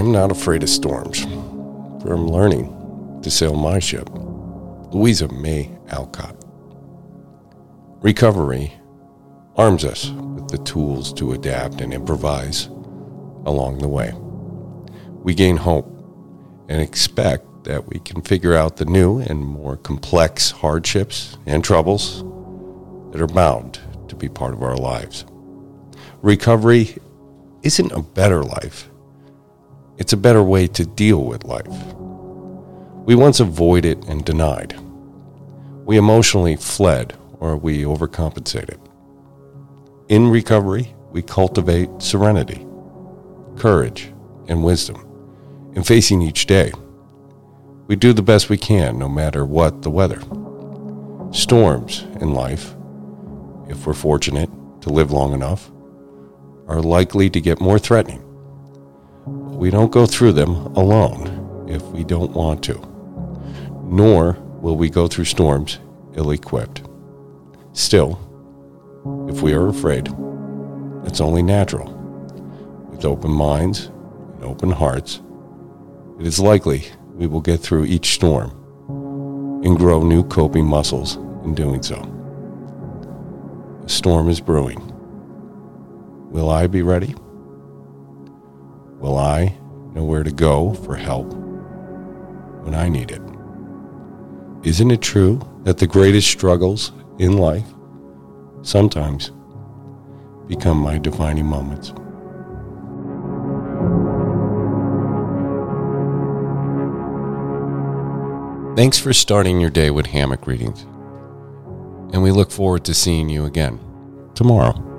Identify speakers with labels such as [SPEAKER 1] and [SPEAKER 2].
[SPEAKER 1] I'm not afraid of storms, for I'm learning to sail my ship. Louisa May Alcott. Recovery arms us the tools to adapt and improvise along the way. We gain hope and expect that we can figure out the new and more complex hardships and troubles that are bound to be part of our lives. Recovery isn't a better life, it's a better way to deal with life. We once avoided and denied. We emotionally fled or we overcompensated. In recovery, we cultivate serenity, courage, and wisdom in facing each day. We do the best we can no matter what the weather. Storms in life, if we're fortunate to live long enough, are likely to get more threatening we don't go through them alone if we don't want to, nor will we go through storms ill equipped. Still, if we are afraid, it's only natural. With open minds and open hearts, it is likely we will get through each storm and grow new coping muscles in doing so. A storm is brewing. Will I be ready? Will I know where to go for help when I need it? Isn't it true that the greatest struggles in life sometimes become my defining moments? Thanks for starting your day with hammock readings. And we look forward to seeing you again tomorrow.